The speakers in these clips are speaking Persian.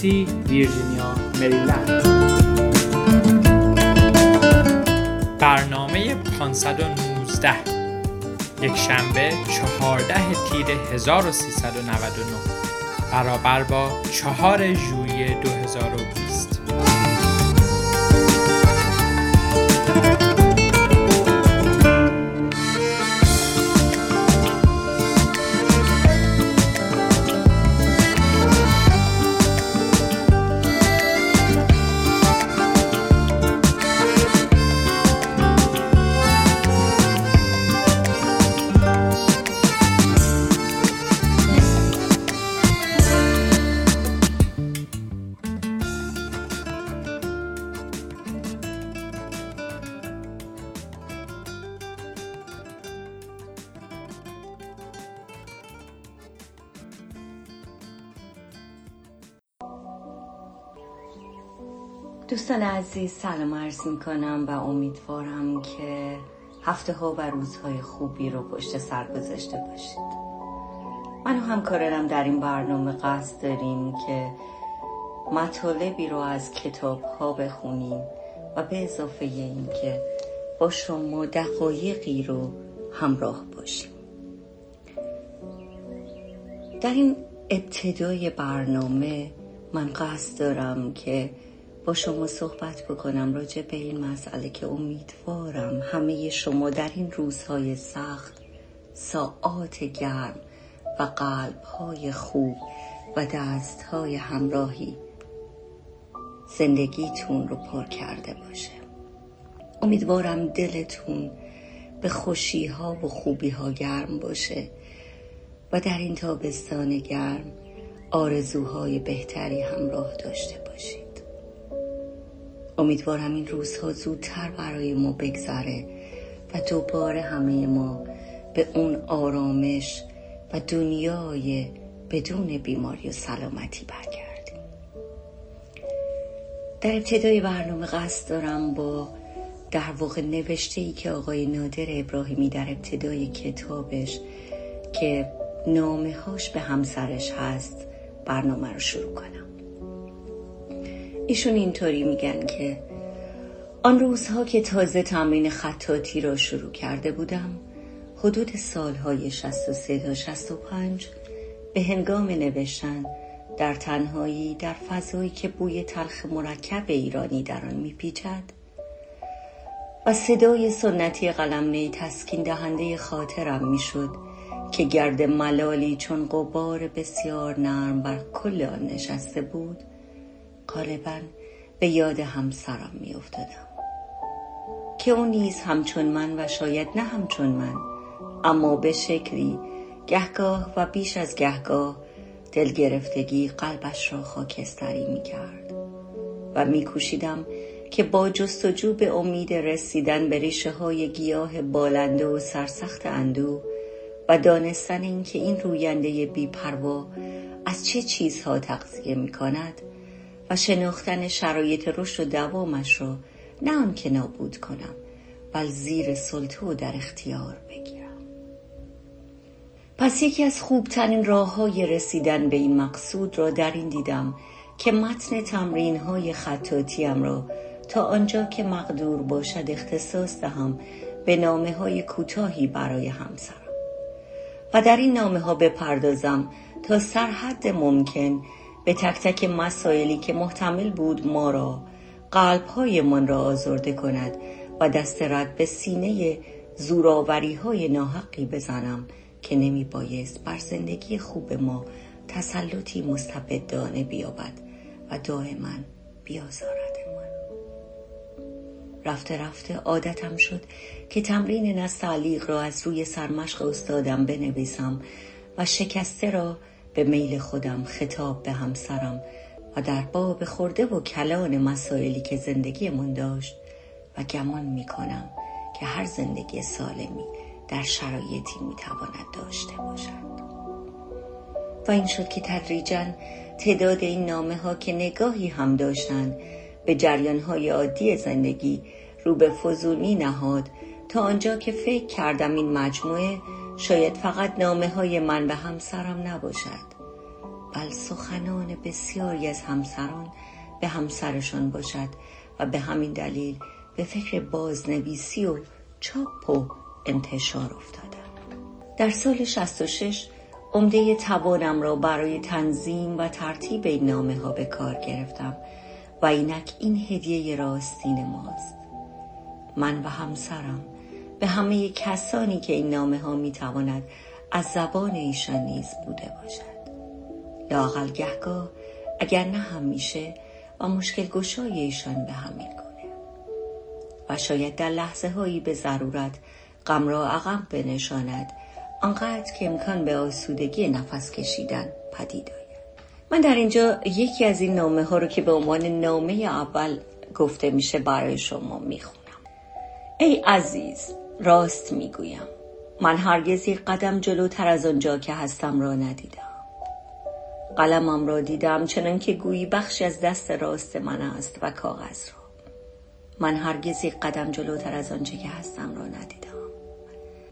سی، ویرجینیا، مریلند. برنامه 519 یک شنبه 14 تیر 1399 برابر با 4 ژوئیه 2020 دوستان عزیز سلام عرض می کنم و امیدوارم که هفته ها و روزهای خوبی رو پشت سر گذاشته باشید. من و همکارانم در این برنامه قصد داریم که مطالبی رو از کتاب ها بخونیم و به اضافه این که با شما دقایقی رو همراه باشیم. در این ابتدای برنامه من قصد دارم که با شما صحبت بکنم راجع به این مسئله که امیدوارم همه شما در این روزهای سخت ساعات گرم و قلبهای خوب و دستهای همراهی زندگیتون رو پر کرده باشه. امیدوارم دلتون به خوشی ها و خوبی ها گرم باشه و در این تابستان گرم آرزوهای بهتری همراه داشته باشید. امیدوارم این روزها زودتر برای ما بگذره و دوباره همه ما به اون آرامش و دنیای بدون بیماری و سلامتی برگردیم. در ابتدای برنامه قصد دارم با در واقع نوشته ای که آقای نادر ابراهیمی در ابتدای کتابش که نامه هاش به همسرش هست برنامه رو شروع کنم. ایشون اینطوری میگن که آن روزها که تازه تمرین خطاطی را شروع کرده بودم حدود سالهای 63 تا 65 به هنگام نوشتن در تنهایی در فضایی که بوی تلخ مرکب ایرانی در آن میپیچد و صدای سنتی قلمنه تسکین دهنده خاطرم می‌شد که گرد ملالی چون قبار بسیار نرم بر کل آن نشسته بود غالبا به یاد همسرم می افتادم که او نیز همچون من و شاید نه همچون من اما به شکلی گهگاه و بیش از گهگاه دلگرفتگی قلبش را خاکستری می کرد و می کوشیدم که با جستجو به امید رسیدن به ریشه های گیاه بالنده و سرسخت اندو و دانستن اینکه این روینده بیپروا از چه چیزها تغذیه می کند و شناختن شرایط رشد و دوامش را نه آنکه نابود کنم بل زیر سلطه و در اختیار بگیرم. پس یکی از خوبترین راه های رسیدن به این مقصود را در این دیدم که متن تمرین های خطاتیم را تا آنجا که مقدور باشد اختصاص دهم به نامه های کوتاهی برای همسرم. و در این نامه ها بپردازم تا سرحد ممکن به تک تک مسائلی که محتمل بود ما را قلبهایمان را آزرده کند و دست رد به سینه زوراوری های ناحقی بزنم که نمی بایست بر زندگی خوب ما تسلطی مستبدانه بیابد و دائما بیازاردمان. رفته رفته عادتم شد که تمرین نستعلیق را از روی سرمشق استادم بنویسم و شکسته را به میل خودم خطاب به همسرم و در باب خورده و کلان مسائلی که زندگیمان داشت و گمان می کنم که هر زندگی سالمی در شرایطی می تواند داشته باشد. و این شد که تدریجا تعداد این نامه ها که نگاهی هم داشتند به جریانهای عادی زندگی رو به فضولی نهاد تا آنجا که فکر کردم این مجموعه شاید فقط نامه های من به همسرم نباشد بل سخنان بسیاری از همسران به همسرشان باشد و به همین دلیل به فکر بازنویسی و چاپ و انتشار افتادم. در سال 66 عمده توانم را برای تنظیم و ترتیب این نامه ها به کار گرفتم و اینک این هدیه راستین ماست من و همسرم به همه کسانی که این نامه ها می تواند از زبان ایشان نیز بوده باشد. لاقل گهگاه اگر نه همیشه و مشکل گشای ایشان به همین گونه. و شاید در لحظه هایی به ضرورت غم را عقب بنشاند آنقدر که امکان به آسودگی نفس کشیدن پدید آید. من در اینجا یکی از این نامه ها رو که به عنوان نامه اول گفته میشه برای شما می‌خونم. ای عزیز راست می‌گویم. من هرگز یک قدم جلوتر از آنجا که هستم را ندیدم. قلمم را دیدم چنان که گویی بخشی از دست راست من است و کاغذ را. من هرگز یک قدم جلوتر از آنچه که هستم را ندیدم.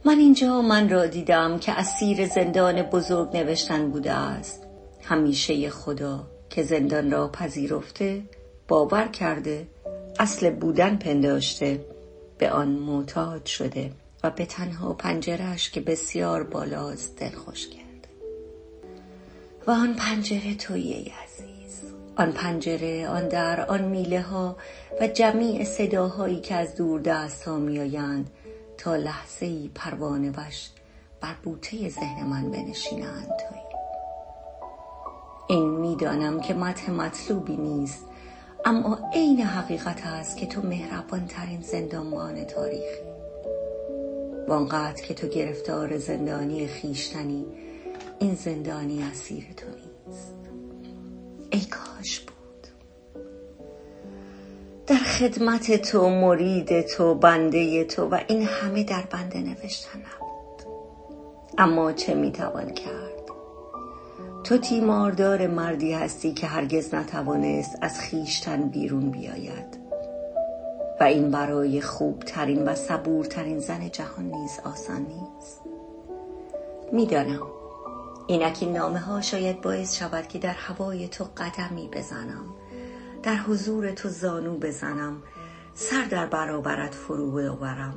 من اینجا من را دیدم که اسیر زندان بزرگ نوشتن بوده است. همیشه خدا که زندان را پذیرفته باور کرده اصل بودن پنداشته. به آن معتاد شده و به تنها پنجرش که بسیار بالاست دلخوش کرده و آن پنجره توی عزیز. آن پنجره آن در آن میله ها و جمیع صداهایی که از دور دست ها میآیند تا لحظه ای پروانه وش بر بوته ذهن من بنشینند توی این می‌دانم که متن مطلوبی نیست اما عین حقیقت است که تو مهربان ترین زندانبان تاریخی وانقدر که تو گرفتار زندانی خیشتنی این زندانی اسیر تو نیست. ای کاش بود. در خدمت تو مرید تو بنده تو و این همه در بنده نوشتن نبود. اما چه می‌توان کرد؟ تو تیماردار مردی هستی که هرگز نتوانست از خیشتن بیرون بیاید. و این برای خوبترین و صبورترین زن جهان نیز آسان نیست. می‌دانم. اینک این نامه ها شاید باعث شود که در هوای تو قدمی بزنم. در حضور تو زانو بزنم. سر در برابرت فرو ببرم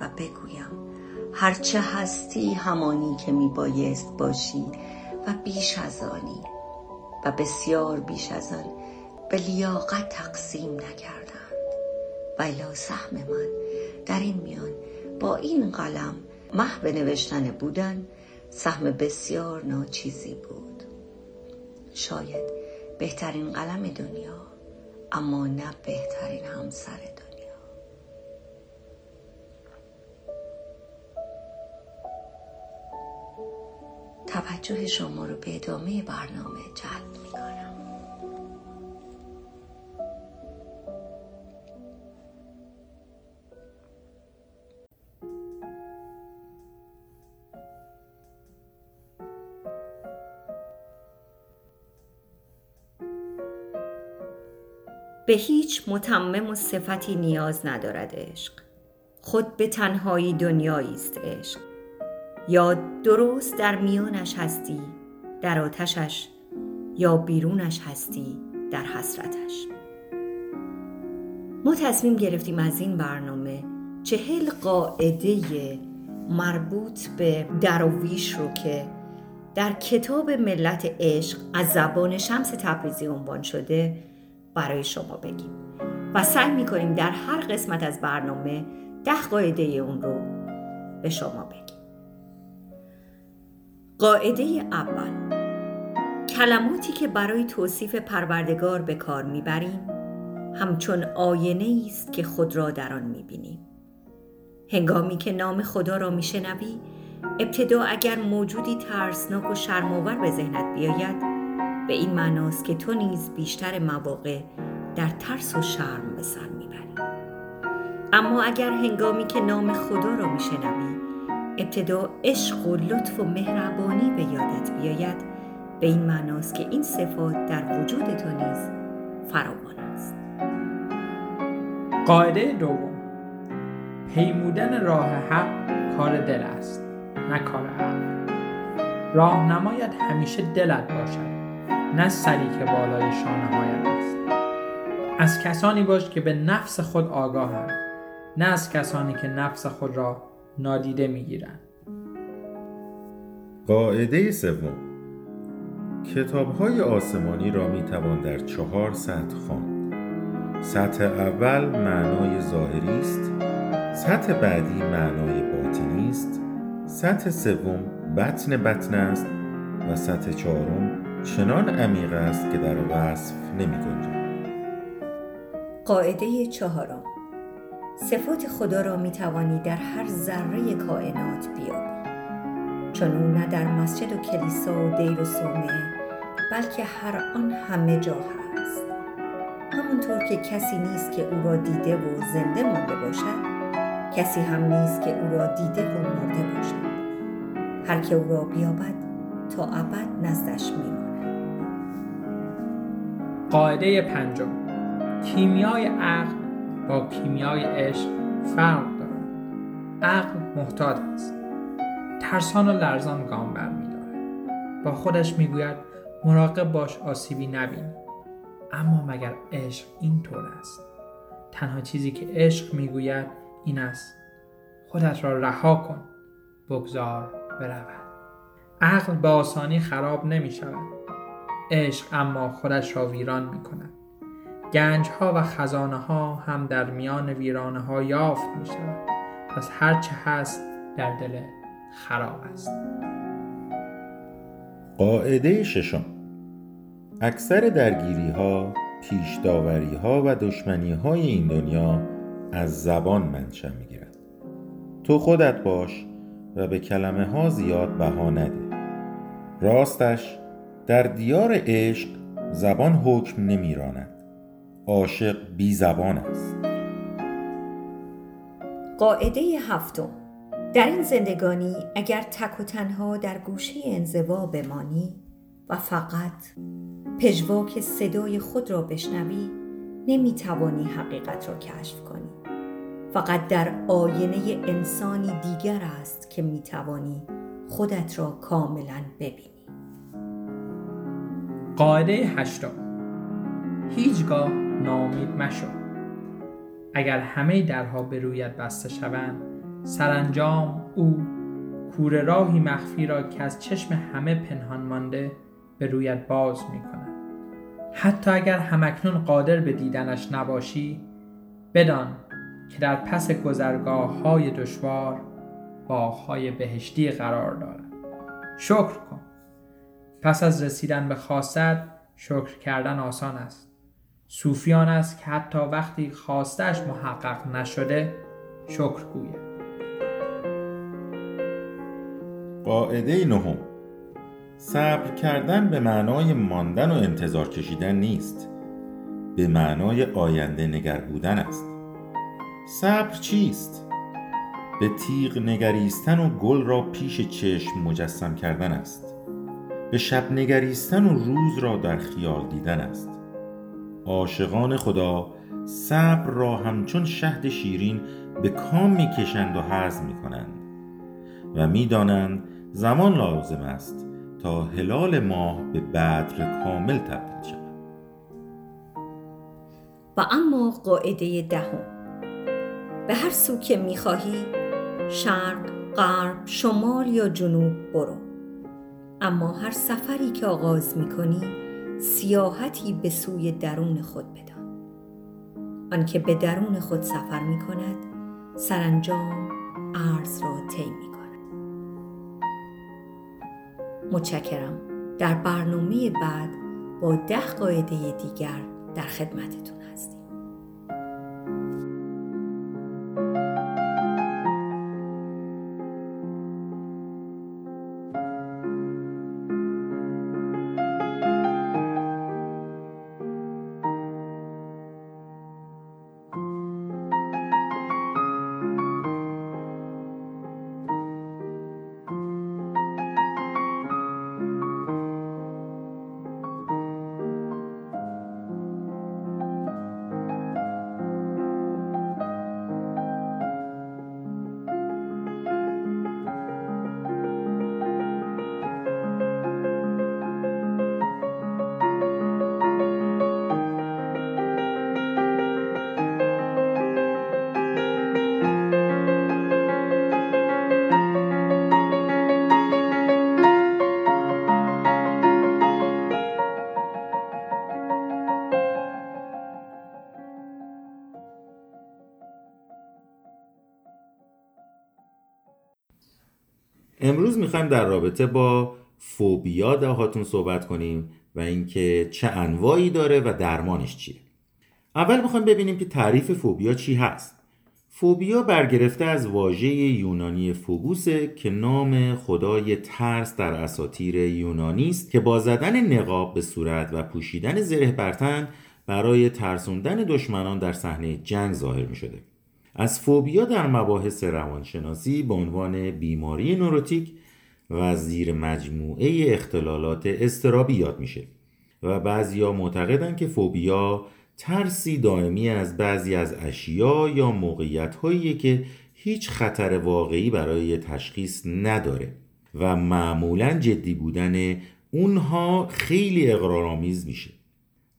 و بگویم. هرچه هستی همانی که می بایست باشی. و بیش از آنی و بسیار بیش از آن به لیاقت تقسیم نکردند. و الا سهم من در این میان با این قلم محو نوشتن بودن سهم بسیار ناچیزی بود. شاید بهترین قلم دنیا اما نه بهترین همسر توجه شما رو به ادامه برنامه جلب می کنم. به هیچ متمم و صفتی نیاز ندارد عشق خود به تنهایی دنیایی است عشق یا درست در میانش هستی در آتشش یا بیرونش هستی در حسرتش. ما تصمیم گرفتیم از این برنامه چهل قاعده مربوط به دراویش رو که در کتاب ملت عشق از زبان شمس تبریزی عنوان شده برای شما بگیم. و سعی می‌کنیم در هر قسمت از برنامه ده قاعده اون رو به شما بگیم. قاعده اول. کلماتی که برای توصیف پروردگار به کار می‌بریم همچون آینه است که خود را در آن می‌بینیم. هنگامی که نام خدا را میشنوی ابتدا اگر موجودی ترسناک و شرمآور به ذهنت بیاید به این معناست که تو نیز بیشتر مواقع در ترس و شرم به سر می‌بری. اما اگر هنگامی که نام خدا را میشنوی ابتدا عشق و لطف و مهربانی به یادت بیاید. به این معناست که این صفات در وجود تو نیز فراوان است. قاعده دوم. پیمودن راه حق کار دل است نه کار عقل. راهنمایت همیشه دلت باشد نه سری که بالای شانه هایت است. از کسانی باش که به نفس خود آگاهند نه از کسانی که نفس خود را نادیده می‌گیرند قاعده سوم کتاب های آسمانی را می توان در چهار سطح خواند. سطح اول معنای ظاهری است، سطح بعدی معنای باطنی است، سطح سوم بطن بطن است و سطح چهارم چنان عمیق است که در وصف نمی گنجد. قاعده چهارم صفات خدا را می توانی در هر ذره کائنات بیابی. چون او نه در مسجد و کلیسا و دیر و سومه بلکه هر آن همه جا هست. همونطور که کسی نیست که او را دیده و زنده مانده باشد کسی هم نیست که او را دیده و مرده باشد. هر که او را بیابد تا ابد نزدش میماند. قاعده پنجم. کیمیای عقل با کیمیای عشق فرق دارد. عقل محتاط است. ترسان و لرزان گام برمیدارد با خودش می‌گوید مراقب باش آسیبی نبین. اما مگر عشق اینطور است؟ تنها چیزی که عشق می‌گوید این است. خودت را رها کن. بگذار برود. عقل به آسانی خراب نمی شود. عشق اما خودش را ویران می کند. گنج ها و خزانه ها هم در میان ویرانه ها یافت می شود پس هرچه هست در دل خراب است قاعده ششم اکثر درگیری ها، پیش داوری ها و دشمنی های این دنیا از زبان منشأ می گیرد. تو خودت باش و به کلمه ها زیاد بها نده. راستش در دیار عشق زبان حکم نمیراند. عاشق بی زبان است. قاعده هفتم. در این زندگانی اگر تک و تنها در گوشه انزوا بمانی و فقط پژواک صدای خود را بشنوی نمی‌توانی حقیقت را کشف کنی. فقط در آینه انسانی دیگر است که می‌توانی خودت را کاملا ببینی. قاعده هشتم. هیچگاه ناامید مشو. اگر همه درها به رویت بسته شوند سرانجام او کوره راهی مخفی را که از چشم همه پنهان مانده به رویت باز می کند. حتی اگر همکنون قادر به دیدنش نباشی بدان که در پس گذرگاه های دشوار باغهای بهشتی قرار دارد. شکر کن. پس از رسیدن به خواست شکر کردن آسان است. صوفیان است که حتی وقتی خواستش محقق نشده شکر گوید. قاعده نهم. صبر کردن به معنای ماندن و انتظار کشیدن نیست. به معنای آینده نگر بودن است. صبر چیست؟ به تیغ نگریستن و گل را پیش چشم مجسم کردن است. به شب نگریستن و روز را در خیال دیدن است. عاشقان خدا صبر را همچون شهد شیرین به کام می‌کشند و هضم می‌کنند. و می‌دانند زمان لازم است تا هلال ماه به بدر کامل تبدیل شود. و اما قاعده دهم. به هر سو که می‌خواهی شرق غرب شمال یا جنوب برو. اما هر سفری که آغاز می‌کنی سیاحتی به سوی درون خود بدان. آنکه به درون خود سفر می‌کند سرانجام ارز را طی می متشکرم. در برنامه بعد با ده قاعده دیگر در خدمتتون می‌خوایم در رابطه با فوبیا دهاتون صحبت کنیم و اینکه چه انواعی داره و درمانش چیه اول می‌خوایم ببینیم که تعریف فوبیا چی هست فوبیا برگرفته از واژه یونانی فوبوسه که نام خدای ترس در اساطیر یونانی است که با زدن نقاب به صورت و پوشیدن زره برتن برای ترسوندن دشمنان در صحنه جنگ ظاهر می شده. از فوبیا در مباحث روانشناسی به عنوان بیماری نوروتیک و زیر مجموعه اختلالات استرابی یاد میشه و بعضیا معتقدن که فوبیا ترسی دائمی از بعضی از اشیا یا موقعیت هایی که هیچ خطر واقعی برای تشخیص نداره و معمولا جدی بودن اونها خیلی اقرارآمیز میشه.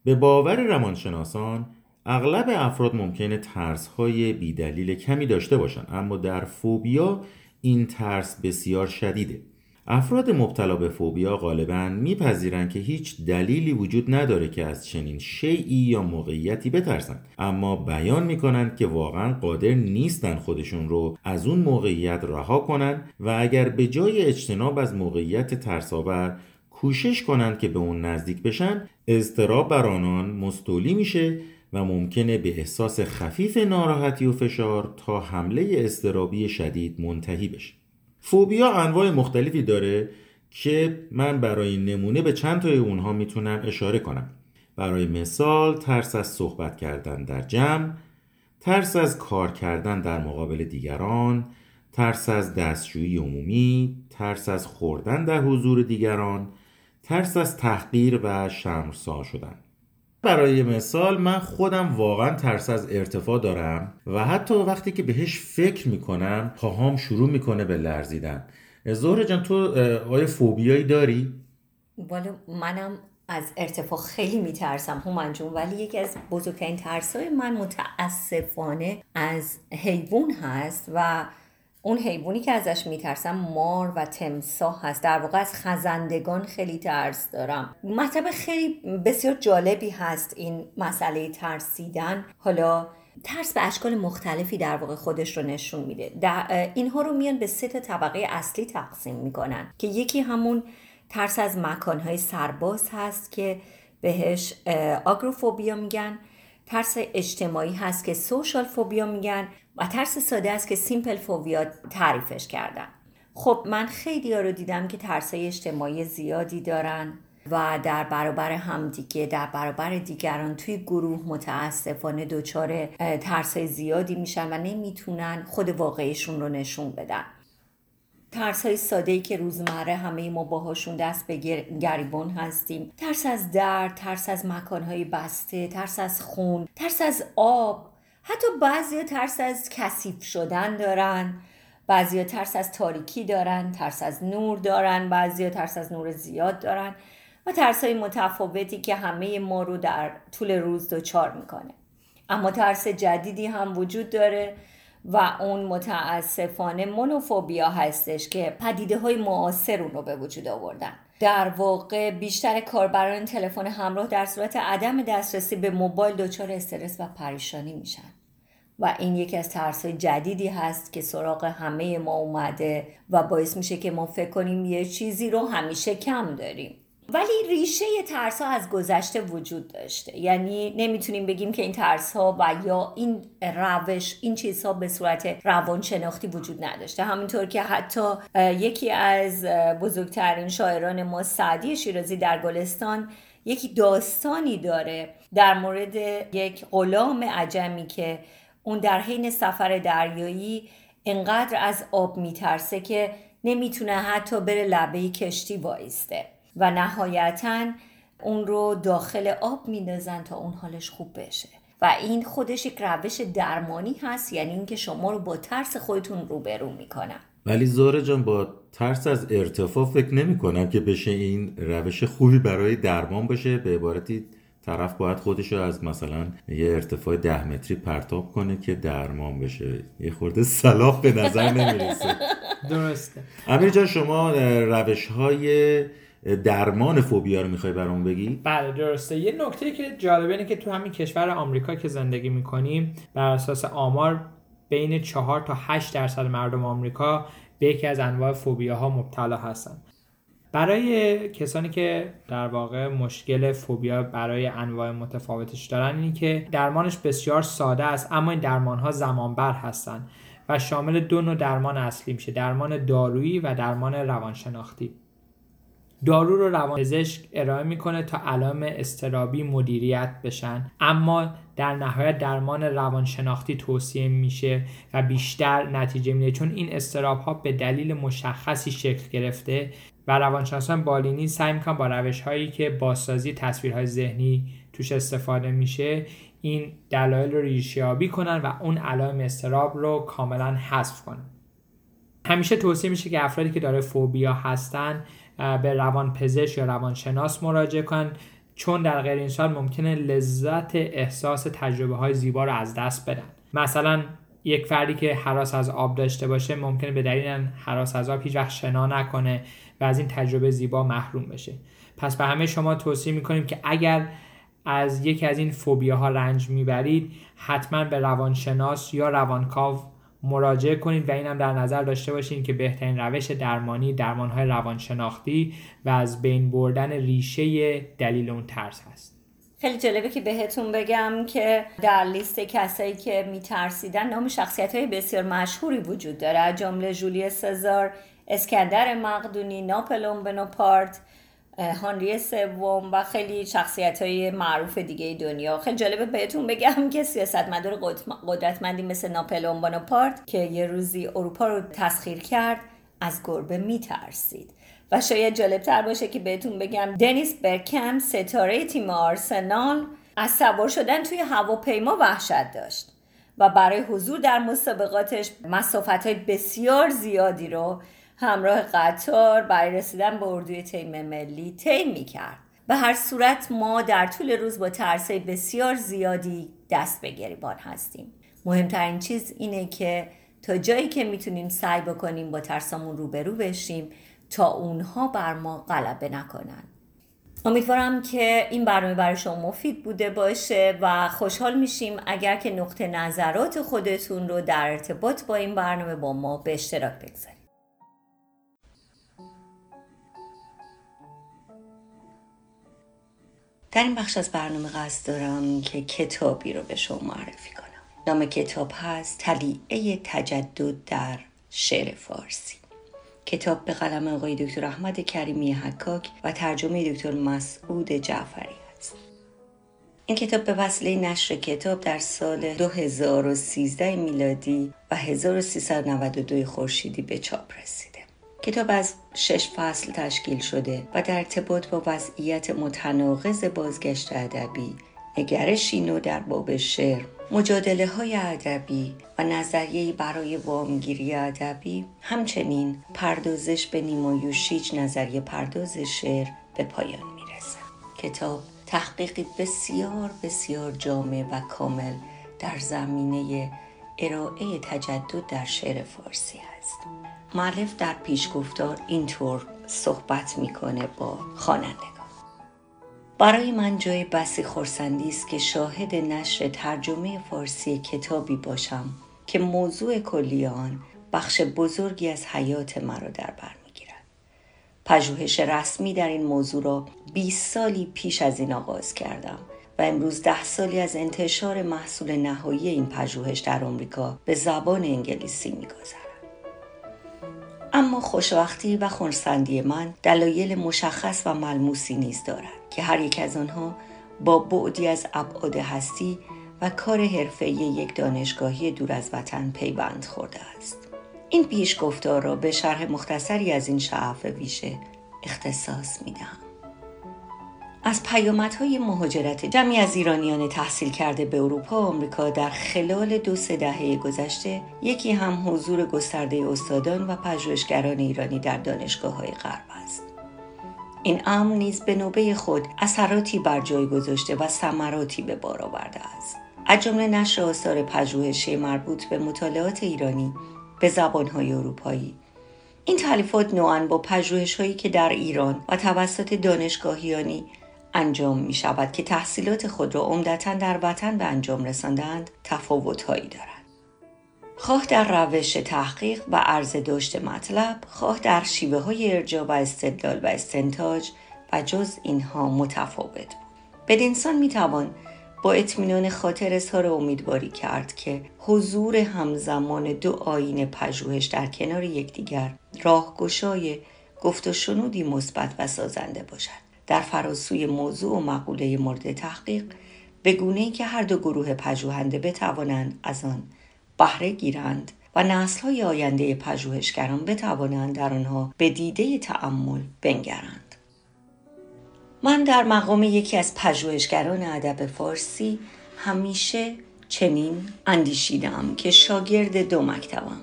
به باور روانشناسان اغلب افراد ممکنه ترس های بیدلیل کمی داشته باشن اما در فوبیا این ترس بسیار شدیده. افراد مبتلا به فوبیا غالبا میپذیرند که هیچ دلیلی وجود نداره که از چنین شیعی یا موقعیتی بترسن اما بیان می‌کنند که واقعا قادر نیستن خودشون رو از اون موقعیت رها کنن و اگر به جای اجتناب از موقعیت ترساور کوشش کنند که به اون نزدیک بشن اضطراب بر آنان مستولی میشه و ممکنه به احساس خفیف ناراحتی و فشار تا حمله استرابی شدید منتهی بشه. فوبیا انواع مختلفی داره که من برای نمونه به چند تای اونها می‌تونم اشاره کنم. برای مثال ترس از صحبت کردن در جمع ترس از کار کردن در مقابل دیگران ترس از دستشویی عمومی ترس از خوردن در حضور دیگران ترس از تحقیر و شرمسار شدن. برای مثال من خودم واقعا ترس از ارتفاع دارم و حتی وقتی که بهش فکر می‌کنم پاهام شروع می‌کنه به لرزیدن زهره جان تو آیا فوبیایی داری؟ والا منم از ارتفاع خیلی میترسم هومن جون ولی یکی از بزرگترین ترسای من متاسفانه از حیوان هست و اون حیوانی که ازش میترسم مار و تمساه هست. در واقع از خزندگان خیلی ترس دارم. مطلب خیلی بسیار جالبی هست این مسئله ترسیدن. حالا ترس به اشکال مختلفی در واقع خودش رو نشون میده. اینها رو میان به سه طبقه اصلی تقسیم می‌کنن که یکی همون ترس از مکانهای سرباز هست که بهش آگروفوبیا میگن. ترس اجتماعی هست که سوشال فوبیا میگن. و ترس ساده است که سیمپل فوبیا تعریفش کردن. خب من خیلی ها رو دیدم که ترس اجتماعی زیادی دارن و در برابر همدیگه در برابر دیگران توی گروه متاسفانه دچار ترس زیادی میشن و نمی‌تونن خود واقعیشون رو نشون بدن. ترس های ساده ای که روزمره همه ما باهاشون دست به گریبون هستیم. ترس از درد ترس از مکان های بسته ترس از خون ترس از آب. حتی بعضی ترس از کثیف شدن دارن بعضی ترس از تاریکی دارن ترس از نور دارن بعضی ترس از نور زیاد دارن و ترس های متفاوتی که همه ما رو در طول روز دچار می‌کنه. اما ترس جدیدی هم وجود داره و اون متاسفانه مونوفوبیا هستش که پدیده های معاصر اون رو به وجود آوردن. در واقع بیشتر کاربران تلفن همراه در صورت عدم دسترسی به موبایل دچار استرس و پریشانی میشن. و این یکی از ترس جدیدی هست که سراغ همه ما اومده و باعث میشه که ما فکر کنیم یه چیزی رو همیشه کم داریم. ولی ریشه ترس ها از گذشته وجود داشته. یعنی نمی‌تونیم بگیم که این ترس ها و یا این روش این چیزها به صورت روانشناختی وجود نداشته. همینطور که حتی یکی از بزرگترین شاعران ما سعدی شیرازی در گلستان یکی داستانی داره در مورد یک غلام عجمی که اون در حین سفر دریایی انقدر از آب میترسه که نمی‌تونه حتی بره لبه کشتی وایسته. و نهایتا اون رو داخل آب میندازن تا اون حالش خوب بشه. و این خودش یک روش درمانی هست یعنی اینکه شما رو با ترس خودتون روبرو می‌کنن. ولی زهره جان با ترس از ارتفاع فکر نمی کنم که بشه این روش خوبی برای درمان باشه. به عبارتی طرف باید خودش رو از مثلا یه ارتفاع ده متری پرتاب کنه که درمان بشه. یه خورده صلاح به نظر نمی‌رسه. درسته. امیر جان شما روش های درمان فوبیا رو می‌خوای برام بگی؟ بله درسته. یه نکته که جالبه اینه که تو همین کشور آمریکا که زندگی می‌کنیم بر اساس آمار بین 4 تا 8 درصد مردم آمریکا به یکی از انواع فوبیاها مبتلا هستن. برای کسانی که در واقع مشکل فوبیا برای انواع متفاوتش دارن اینی که درمانش بسیار ساده است اما این درمان ها زمانبر هستن و شامل دو نوع درمان اصلی میشه درمان دارویی و درمان روانشناختی. دارو رو روانپزشک ارائه می‌کنه تا علائم استرابی مدیریت بشن. اما در نهایت درمان روانشناختی توصیه میشه و بیشتر نتیجه میده چون این استراب ها به دلیل مشخصی شکل گرفته و روانشناسان بالینی سعی می‌کنن با روش هایی که بازسازی تصویرهای ذهنی توش استفاده میشه این دلایل رو ریشیابی کنن و اون علائم استراب رو کاملا حذف کنن. همیشه توصیه میشه که افرادی که داره فوبیا هستن به روان پزشک یا روانشناس مراجعه کنن. چون در غیر این صورت ممکنه لذت احساس تجربه های زیبا رو از دست بدن. مثلا یک فردی که حراس از آب داشته باشه ممکنه به دلیل حراس از آب هیچ وقت شنا نکنه و از این تجربه زیبا محروم بشه. پس به همه شما توصیه می‌کنیم که اگر از یکی از این فوبیاها رنج می‌برید حتما به روانشناس یا روانکاو مراجعه کنید و اینم در نظر داشته باشید که بهترین روش درمانی درمانهای روانشناختی و از بین بردن ریشه دلیل اون ترس هست. خیلی جالبه که بهتون بگم که در لیست کسایی که میترسیدن نام شخصیت های بسیار مشهوری وجود داره. جمله جولی سزار اسکندر مقدونی ناپلون بنوپارت هانری سوم و خیلی شخصیت های معروف دیگه دنیا. خیلی جالبه بهتون بگم که سیاستمدار قدرتمندی مثل ناپلون باناپارت که یه روزی اروپا رو تسخیر کرد از گربه میترسید. و شاید جالبتر باشه که بهتون بگم دنیس برکم ستاره تیم آرسنال از سوار شدن توی هواپیما وحشت داشت و برای حضور در مسابقاتش مسافت های بسیار زیادی رو همراه قطار برای رسیدن به اردوی تیم ملی تیم می کرد به هر صورت ما در طول روز با ترسه بسیار زیادی دست به گریبان هستیم. مهمترین چیز اینه که تا جایی که می‌تونیم سعی بکنیم با ترسامون روبرو بشیم تا اونها بر ما غلبه نکنن. امیدوارم که این برنامه برای شما مفید بوده باشه و خوشحال میشیم اگر که نقطه نظرات خودتون رو در ارتباط با این برنامه با ما به اشتراک بگذارید. در این بخش از برنامه قصد دارم که کتابی رو به شما معرفی کنم. نام کتاب هست تلیعه تجدد در شعر فارسی. کتاب به قلم آقای دکتر احمد کریمی حکاک و ترجمه دکتر مسعود جعفری است این کتاب به وسیله نشر کتاب در سال 2013 میلادی و 1392 خورشیدی به چاپ رسید. کتاب از شش فصل تشکیل شده و در ارتباط با وضعیت متناقض بازگشت ادبی نگرشی نو در باب شعر مجادله های ادبی و نظریه برای وامگیری ادبی همچنین پردازش به نیمایوشیج نظریه پرداز شعر به پایان می‌رسه کتاب تحقیقی بسیار بسیار جامع و کامل در زمینه ارائه تجدد در شعر فارسی است. معلف در پیشگفتار اینطور صحبت می‌کنه با خوانندگان. برای من جای بسی خورسندی است که شاهد نشر ترجمه فارسی کتابی باشم که موضوع کلی آن بخش بزرگی از حیات مرا در بر می‌گیرد. پژوهش رسمی در این موضوع را 20 سالی پیش از این آغاز کردم و امروز ده سالی از انتشار محصول نهایی این پژوهش در آمریکا به زبان انگلیسی میگذرد. اما خوشوقتی و خونسندی من دلایل مشخص و ملموسی نیز دارد که هر یک از آنها با بعدی از ابعاد هستی و کار حرفه‌ای یک دانشگاهی دور از وطن پیوند خورده است این پیش گفتار را به شرح مختصری از این شعف ویژه اختصاص می دهم. از پیامدهای مهاجرت جمعی از ایرانیان تحصیل کرده به اروپا و آمریکا در خلال دو سه دهه گذشته یکی هم حضور گسترده استادان و پژوهشگران ایرانی در دانشگاه های غرب است. این امر نیز به نوبه خود اثراتی بر جای گذاشته و ثمراتی به بار آورده است. از جمله نشر آثار پژوهشی مربوط به مطالعات ایرانی به زبانهای اروپایی. این تعلیفات نوعا با پژوهش هایی که در ایران و توسط دانشگاهیانی انجام می شود که تحصیلات خود را عمدتا در وطن به انجام رساندند تفاوت هایی دارند. خواه در روش تحقیق و عرض داشت مطلب خواه در شیوه های ارجاع و استدلال و استنتاج و جز اینها متفاوت بود بدینسان می‌توان با اطمینان خاطر اظهار امیدواری کرد که حضور همزمان دو آین پژوهش در کنار یکدیگر راهگشای گفت و شنودی مثبت و سازنده باشد در فراسوی موضوع و مقوله مورد تحقیق به گونه ای که هر دو گروه پژوهنده بتوانند از آن بهره گیرند و نسلهای آینده پژوهشگران بتوانند در آنها به دیده تعمل بنگرند. من در مقام یکی از پژوهشگران ادب فارسی همیشه چنین اندیشیدم که شاگرد دو مکتبم.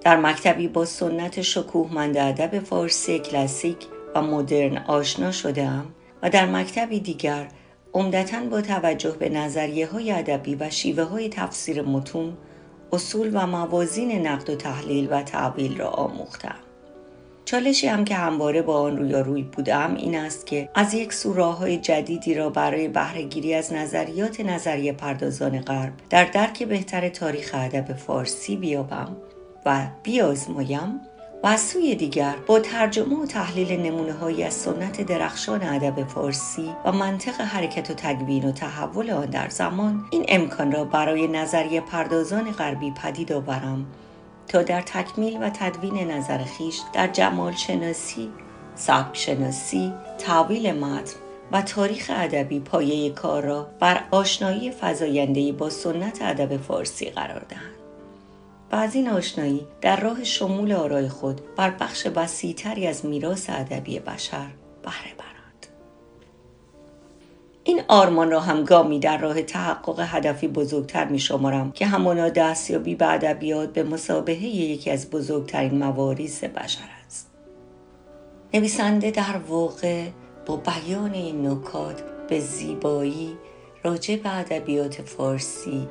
در مکتبی با سنت شکوهمند ادب فارسی کلاسیک و مدرن آشنا شدم و در مکتبی دیگر عمدتا با توجه به نظریه های ادبی و شیوه های تفسیر متون اصول و موازین نقد و تحلیل و تعبیل را آموختم. چالشی هم که همواره با آن روی بودم این است که از یک سو های جدیدی را برای بهرهگیری از نظریات نظریه پردازان غرب در درک بهتر تاریخ ادب فارسی بیابم و بیازمایم و از سوی دیگر با ترجمه و تحلیل نمونه هایی از سنت درخشان ادب فارسی و منطق حرکت و تکوین و تحول آن در زمان این امکان را برای نظریه پردازان غربی پدید آورم تا در تکمیل و تدوین نظر خیش در جمال شناسی، سبک شناسی، تعویل متن و تاریخ ادبی پایه کار را بر آشنایی فزایندهای با سنت ادب فارسی قرار دهند. و از این آشنایی در راه شمول آرای خود بر بخش وسیعتری از میراث ادبی بشر بهره برند. این آرمان را هم گامی در راه تحقق هدفی بزرگتر می شمارم که همانا دستیابی به ادبیات به مسابقه یکی از بزرگترین مواریس بشر است. نویسنده در واقع با بیان این نکات به زیبایی راجع به ادبیات فارسی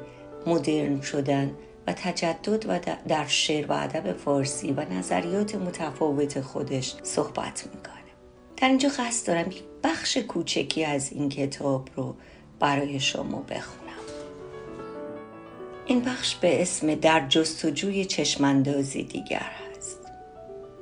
مدرن شدن و تجدد و در شعر و ادب فارسی و نظریات متفاوت خودش صحبت می‌کنه. در اینجا قصد دارم یک بخش کوچکی از این کتاب رو برای شما بخونم. این بخش به اسم در جستجوی چشماندازی دیگر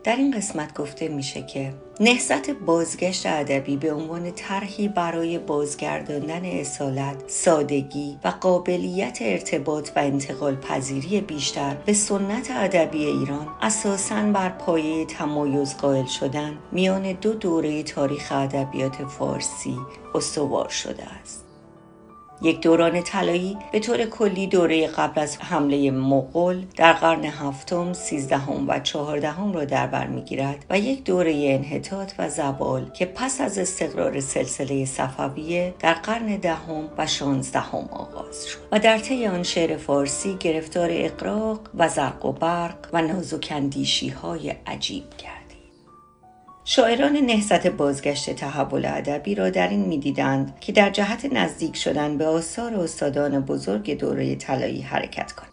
در این قسمت گفته میشه که نهضت بازگشت ادبی به عنوان طرحی برای بازگرداندن اصالت، سادگی و قابلیت ارتباط و انتقال پذیری بیشتر به سنت ادبی ایران اساساً بر پایه تمایز قائل شدن میان دو دوره تاریخ ادبیات فارسی استوار شده است. یک دوران طلایی به طور کلی دوره قبل از حمله مغول در قرن هفتم، سیزدهم و چهاردهم را در بر می‌گیرد و یک دوره انحطاط و زبال که پس از استقرار سلسله صفویه در قرن دهم و شانزدهم آغاز شد و در طی آن شعر فارسی گرفتار اقراق و زرق و برق و نازکندیشی های عجیب کرد. شاعران نهضت بازگشت تحول ادبی را در این می‌دیدند که در جهت نزدیک شدن به آثار استادان بزرگ دوره طلایی حرکت کنند.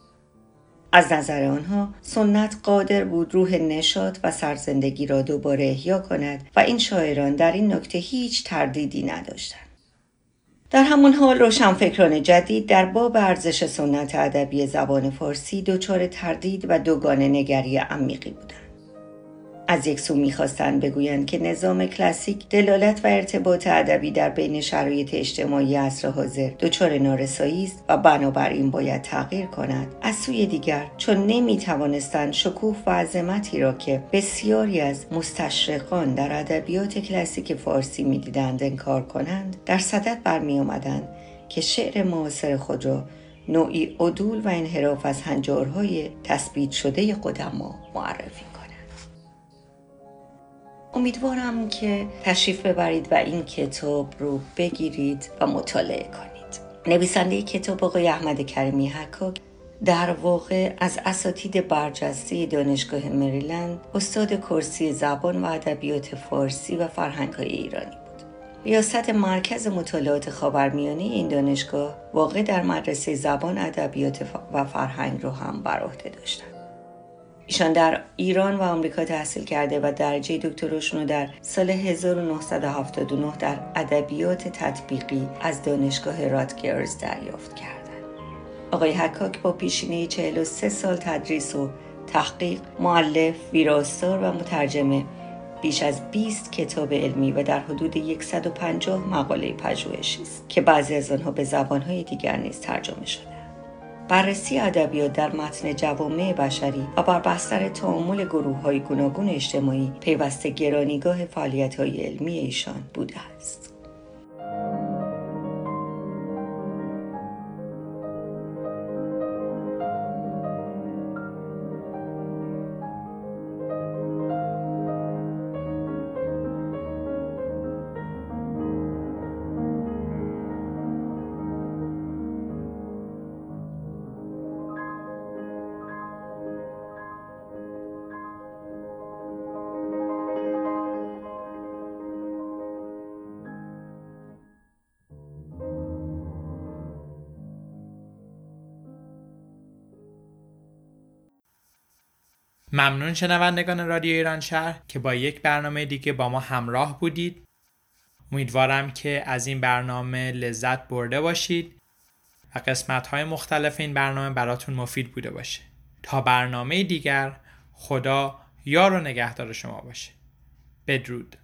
از نظر آنها سنت قادر بود روح نشاط و سرزندگی را دوباره احیا کند و این شاعران در این نکته هیچ تردیدی نداشتند. در همان حال روشنفکران جدید در باب ارزش سنت ادبی زبان فارسی دچار تردید و دوگانه نگری عمیقی بودند. از یک سو می‌خواستند بگویند که نظام کلاسیک دلالت و ارتباط ادبی در بین شرایط اجتماعی عصر حاضر دچار نارسایی است و بنابراین باید تغییر کند. از سوی دیگر چون نمی‌توانستند شکوه و عظمتی را که بسیاری از مستشرقان در ادبیات کلاسیک فارسی می‌دیدند انکار کنند در صدد برمیآمدند که شعر معاصر خود را نوعی عدول و انحراف از هنجارهای تثبیت شده قدما معرفی امیدوارم که تشریف ببرید و این کتاب رو بگیرید و مطالعه کنید. نویسنده کتاب آقای احمد کریمی حکاک در واقع از اساتید برجسته دانشگاه مریلند استاد کرسی زبان و ادبیات فارسی و فرهنگ های ایرانی بود. ریاست مرکز مطالعات خاورمیانه این دانشگاه واقع در مدرسه زبان ادبیات و فرهنگ رو هم بر عهده ایشان در ایران و آمریکا تحصیل کرده و درجه دکتراشون رو در سال 1979 در ادبیات تطبیقی از دانشگاه راتگرز دریافت کردند. آقای حکاک با پیشینه 43 سال تدریس و تحقیق، معلف، ویراستار و مترجمه بیش از 20 کتاب علمی و در حدود 150 مقاله پژوهشی است که بعضی از آنها به زبانهای دیگر نیز ترجمه شده بررسی ادبیات در متن جوامع بشری و بر بستر تعامل گروه های گوناگون اجتماعی پیوسته گرانیگاه فعالیت های علمی ایشان بوده است. ممنون شنوندگان رادیو ایران شهر که با یک برنامه دیگه با ما همراه بودید. امیدوارم که از این برنامه لذت برده باشید و قسمت های مختلف این برنامه براتون مفید بوده باشه. تا برنامه دیگر خدا یار و نگهدار شما باشه. بدرود.